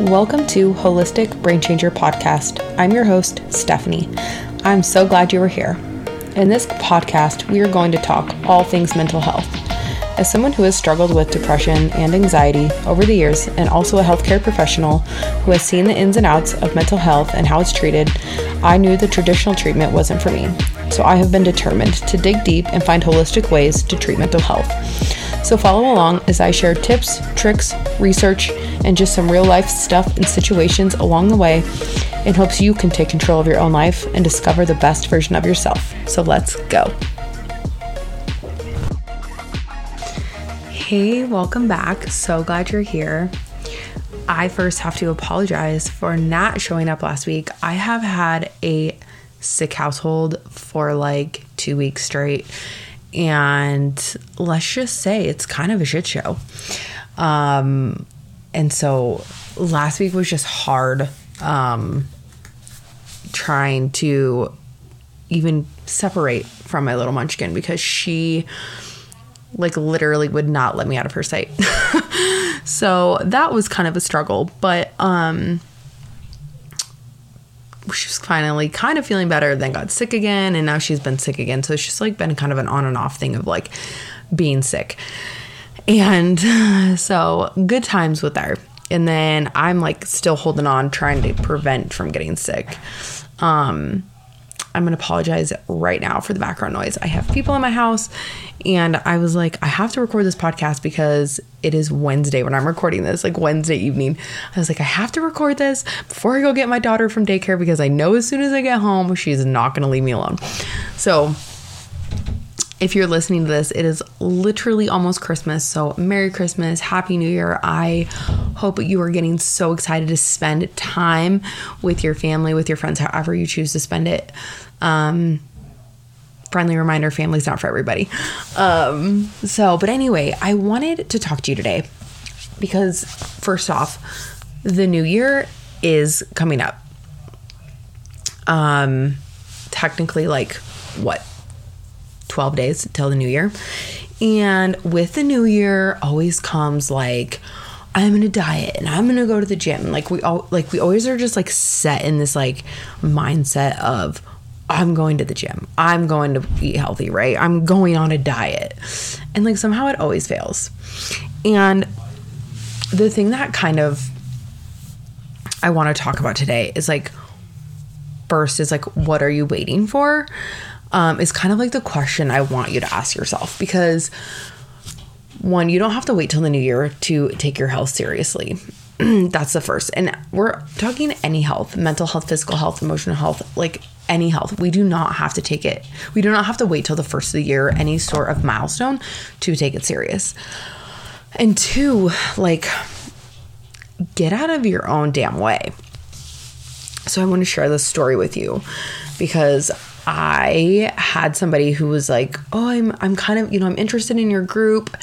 Welcome to Holistic Brain Changer Podcast. I'm your host, Stephanie. I'm so glad you were here. In this podcast, we are going to talk all things mental health. As someone who has struggled with depression and anxiety over the years, and also a healthcare professional who has seen the ins and outs of mental health and how it's treated, I knew the traditional treatment wasn't for me. So I have been determined to dig deep and find holistic ways to treat mental health. So follow along as I share tips, tricks, research, and just some real life stuff and situations along the way in hopes you can take control of your own life and discover the best version of yourself. So let's go. Hey, welcome back. So glad you're here. I first have to apologize for not showing up last week. I have had a sick household for like two weeks straight and let's just say it's kind of a shit show. Um, and so last week was just hard um, trying to even separate from my little munchkin because she like literally would not let me out of her sight. so that was kind of a struggle, but um she was finally kind of feeling better, then got sick again, and now she's been sick again. So it's just like been kind of an on and off thing of like being sick. And so good times with her. And then I'm like still holding on, trying to prevent from getting sick. Um, I'm gonna apologize right now for the background noise. I have people in my house, and I was like, I have to record this podcast because it is Wednesday when I'm recording this, like Wednesday evening. I was like, I have to record this before I go get my daughter from daycare because I know as soon as I get home, she's not gonna leave me alone. So, if you're listening to this, it is literally almost Christmas. So, Merry Christmas, Happy New Year. I hope you are getting so excited to spend time with your family, with your friends, however you choose to spend it. Um, friendly reminder family's not for everybody. Um, so, but anyway, I wanted to talk to you today because, first off, the new year is coming up. Um, technically, like what, 12 days till the new year. And with the new year always comes like, I'm gonna diet and I'm gonna go to the gym. Like we all like we always are just like set in this like mindset of I'm going to the gym. I'm going to eat healthy, right? I'm going on a diet. And like somehow it always fails. And the thing that kind of I want to talk about today is like first is like what are you waiting for? Um, is kind of like the question I want you to ask yourself because one, you don't have to wait till the new year to take your health seriously. That's the first. And we're talking any health, mental health, physical health, emotional health, like any health. We do not have to take it. We do not have to wait till the first of the year, any sort of milestone to take it serious. And two, like get out of your own damn way. So I want to share this story with you because I had somebody who was like, "Oh, I'm I'm kind of, you know, I'm interested in your group."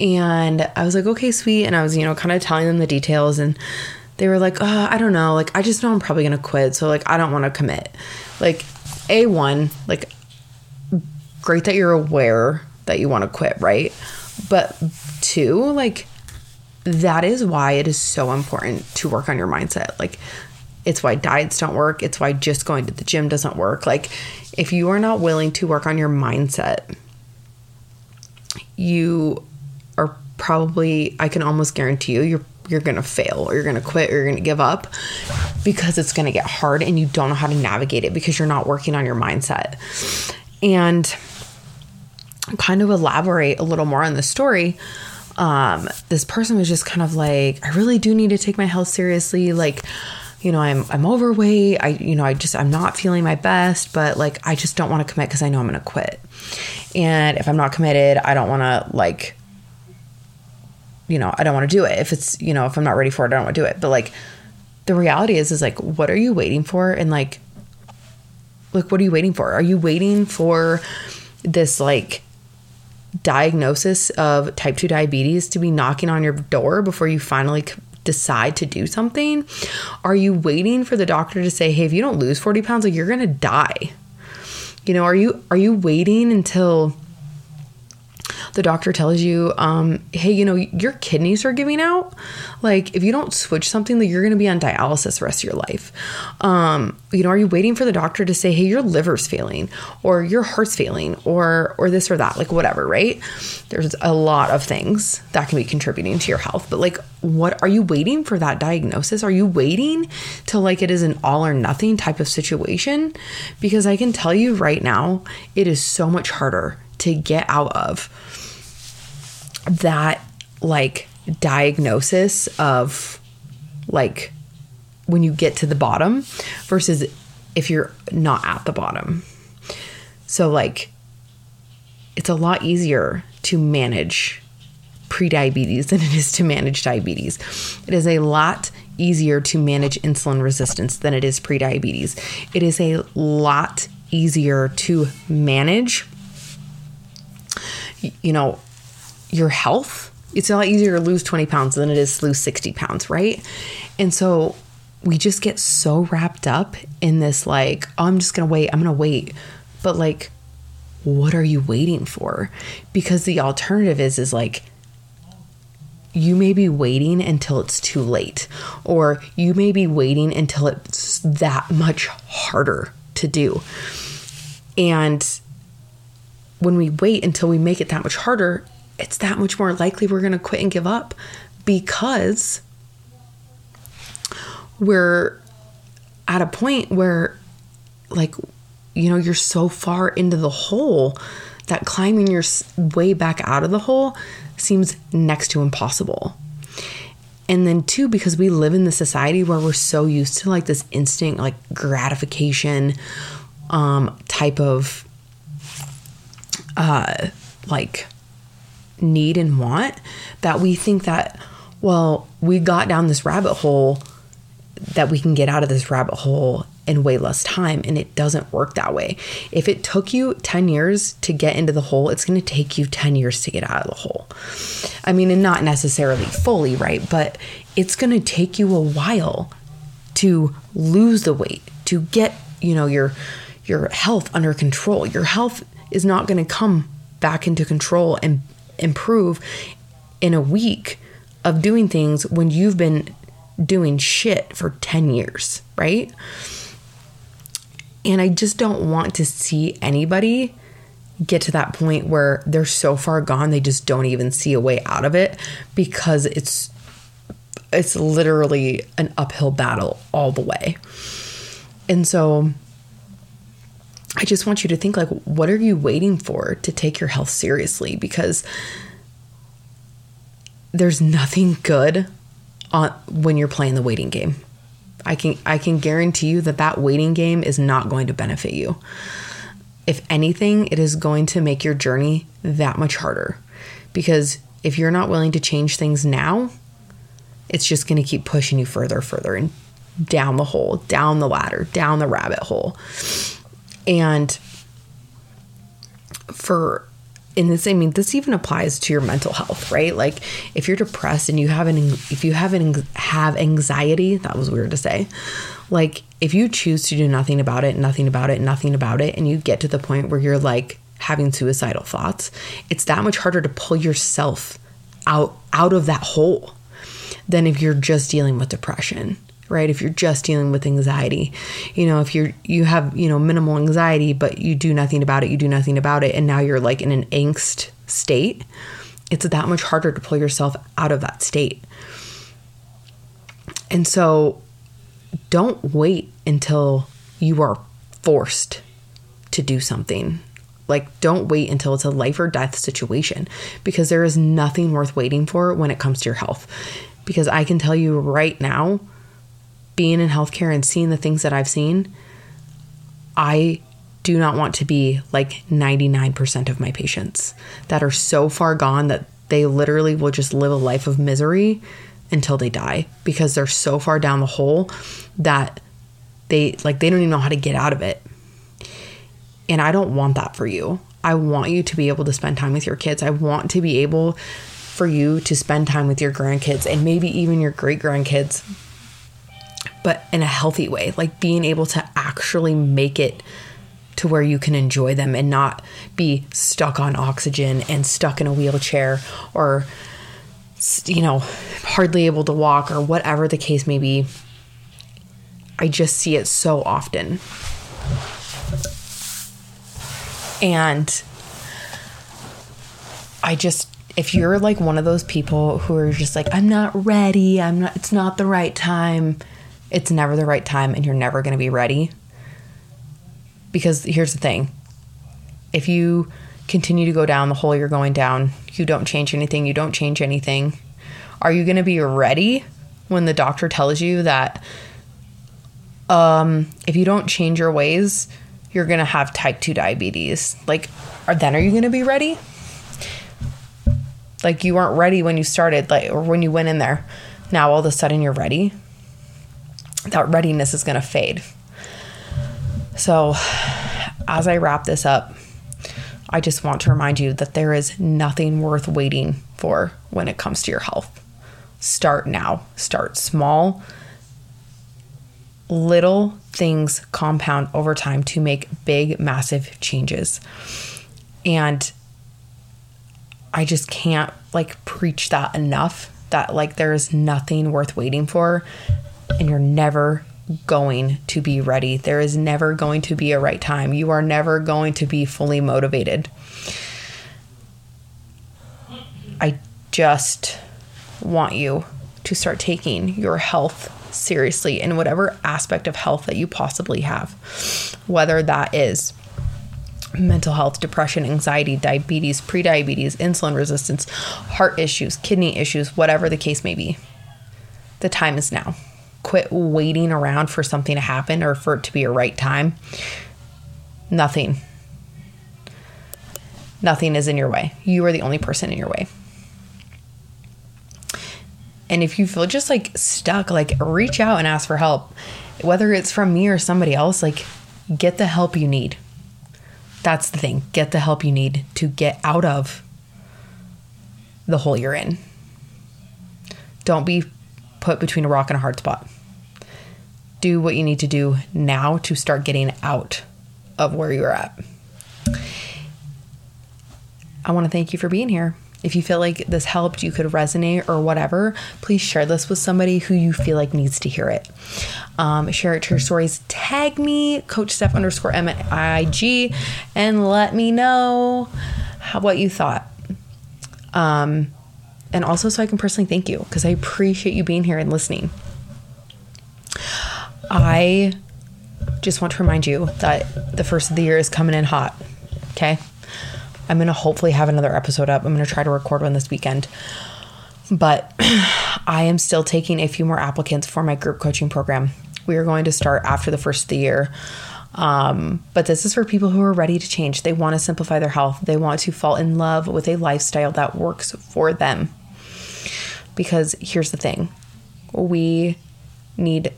And I was like, "Okay, sweet." And I was, you know, kind of telling them the details and they were like, oh, I don't know. Like, I just know I'm probably going to quit. So, like, I don't want to commit. Like, A1, like, great that you're aware that you want to quit, right? But two, like, that is why it is so important to work on your mindset. Like, it's why diets don't work. It's why just going to the gym doesn't work. Like, if you are not willing to work on your mindset, you are probably, I can almost guarantee you, you're you're going to fail or you're going to quit or you're going to give up because it's going to get hard and you don't know how to navigate it because you're not working on your mindset. And kind of elaborate a little more on the story. Um, this person was just kind of like, I really do need to take my health seriously. Like, you know, I'm I'm overweight. I you know, I just I'm not feeling my best, but like I just don't want to commit because I know I'm going to quit. And if I'm not committed, I don't want to like you know, I don't want to do it. If it's, you know, if I'm not ready for it, I don't want to do it. But like the reality is is like what are you waiting for and like like what are you waiting for? Are you waiting for this like diagnosis of type 2 diabetes to be knocking on your door before you finally decide to do something? Are you waiting for the doctor to say, "Hey, if you don't lose 40 pounds, like you're to die." You know, are you are you waiting until the doctor tells you, um, hey, you know, your kidneys are giving out. Like, if you don't switch something, that you're going to be on dialysis the rest of your life. Um, you know, are you waiting for the doctor to say, hey, your liver's failing, or your heart's failing, or or this or that, like whatever, right? There's a lot of things that can be contributing to your health, but like, what are you waiting for that diagnosis? Are you waiting till like it is an all or nothing type of situation? Because I can tell you right now, it is so much harder to get out of that like diagnosis of like when you get to the bottom versus if you're not at the bottom. So, like, it's a lot easier to manage prediabetes than it is to manage diabetes. It is a lot easier to manage insulin resistance than it is prediabetes. It is a lot easier to manage, you know, your health. It's a lot easier to lose 20 pounds than it is to lose 60 pounds, right? And so we just get so wrapped up in this, like, oh, I'm just gonna wait, I'm gonna wait. But like, what are you waiting for? Because the alternative is is like you may be waiting until it's too late, or you may be waiting until it's that much harder to do. And when we wait until we make it that much harder, it's that much more likely we're going to quit and give up because we're at a point where, like, you know, you're so far into the hole that climbing your way back out of the hole seems next to impossible. And then, two, because we live in the society where we're so used to like this instant, like gratification um, type of uh, like need and want, that we think that, well, we got down this rabbit hole, that we can get out of this rabbit hole in way less time and it doesn't work that way. If it took you 10 years to get into the hole, it's going to take you 10 years to get out of the hole. I mean, and not necessarily fully, right? But it's going to take you a while to lose the weight, to get, you know, your your health under control. Your health is not going to come back into control and improve in a week of doing things when you've been doing shit for 10 years, right? And I just don't want to see anybody get to that point where they're so far gone they just don't even see a way out of it because it's it's literally an uphill battle all the way. And so I just want you to think like what are you waiting for to take your health seriously because there's nothing good on when you're playing the waiting game. I can I can guarantee you that that waiting game is not going to benefit you. If anything, it is going to make your journey that much harder because if you're not willing to change things now, it's just going to keep pushing you further further and down the hole, down the ladder, down the rabbit hole. And for and this i mean this even applies to your mental health right? Like if you're depressed and you have an if you have an have anxiety that was weird to say like if you choose to do nothing about it nothing about it nothing about it and you get to the point where you're like having suicidal thoughts it's that much harder to pull yourself out out of that hole than if you're just dealing with depression right? If you're just dealing with anxiety you know if you're you have you know minimal anxiety but you do nothing about it you do nothing about it and now you're like in an angst state it's that much harder to pull yourself out of that state. And so don't wait until you are forced to do something. Like, don't wait until it's a life or death situation because there is nothing worth waiting for when it comes to your health. Because I can tell you right now, being in healthcare and seeing the things that I've seen, I do not want to be like 99% of my patients that are so far gone that they literally will just live a life of misery until they die because they're so far down the hole that they like they don't even know how to get out of it. And I don't want that for you. I want you to be able to spend time with your kids. I want to be able for you to spend time with your grandkids and maybe even your great grandkids but in a healthy way, like being able to actually make it to where you can enjoy them and not be stuck on oxygen and stuck in a wheelchair or you know hardly able to walk or whatever the case may be. I just see it so often. And i just if you're like one of those people who are just like i'm not ready i'm not it's not the right time it's never the right time and you're never going to be ready because here's the thing if you continue to go down the hole you're going down, you don't change anything, you don't change anything, are you going to be ready when the doctor tells you that um, if you don't change your ways, you're going to have type 2 diabetes? Like, are, then are you going to be ready? Like, you weren't ready when you started, like, or when you went in there. Now all of a sudden you're ready. That readiness is going to fade. So, as I wrap this up, I just want to remind you that there is nothing worth waiting for when it comes to your health. Start now, start small. Little things compound over time to make big, massive changes. And I just can't like preach that enough that like there is nothing worth waiting for and you're never going to be ready. There is never going to be a right time. You are never going to be fully motivated. I just want you to start taking your health seriously in whatever aspect of health that you possibly have, whether that is mental health, depression, anxiety, diabetes, prediabetes, insulin resistance, heart issues, kidney issues, whatever the case may be. The time is now quit waiting around for something to happen or for it to be a right time. Nothing. Nothing is in your way. You are the only person in your way. And if you feel just like stuck, like reach out and ask for help. Whether it's from me or somebody else, like get the help you need. That's the thing. Get the help you need to get out of the hole you're in. Don't be put between a rock and a hard spot. Do what you need to do now to start getting out of where you're at. I want to thank you for being here. If you feel like this helped, you could resonate or whatever, please share this with somebody who you feel like needs to hear it. Um, share it to your stories. Tag me, Coach Steph underscore M at IG, and let me know how, what you thought. Um, and also so I can personally thank you because I appreciate you being here and listening. I just want to remind you that the first of the year is coming in hot. Okay. I'm going to hopefully have another episode up. I'm going to try to record one this weekend. But I am still taking a few more applicants for my group coaching program. We are going to start after the first of the year. Um, but this is for people who are ready to change. They want to simplify their health, they want to fall in love with a lifestyle that works for them. Because here's the thing we need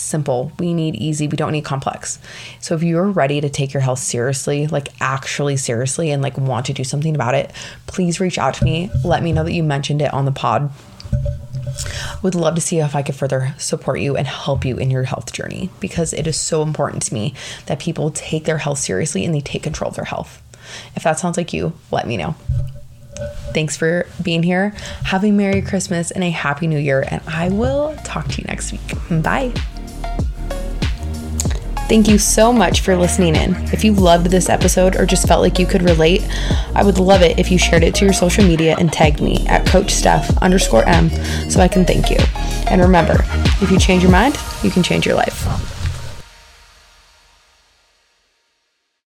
simple. We need easy. We don't need complex. So if you're ready to take your health seriously, like actually seriously, and like want to do something about it, please reach out to me. Let me know that you mentioned it on the pod. Would love to see if I could further support you and help you in your health journey because it is so important to me that people take their health seriously and they take control of their health. If that sounds like you, let me know. Thanks for being here. Have a Merry Christmas and a Happy New Year, and I will talk to you next week. Bye. Thank you so much for listening in. If you loved this episode or just felt like you could relate, I would love it if you shared it to your social media and tagged me at Coach Steph underscore M so I can thank you. And remember, if you change your mind, you can change your life.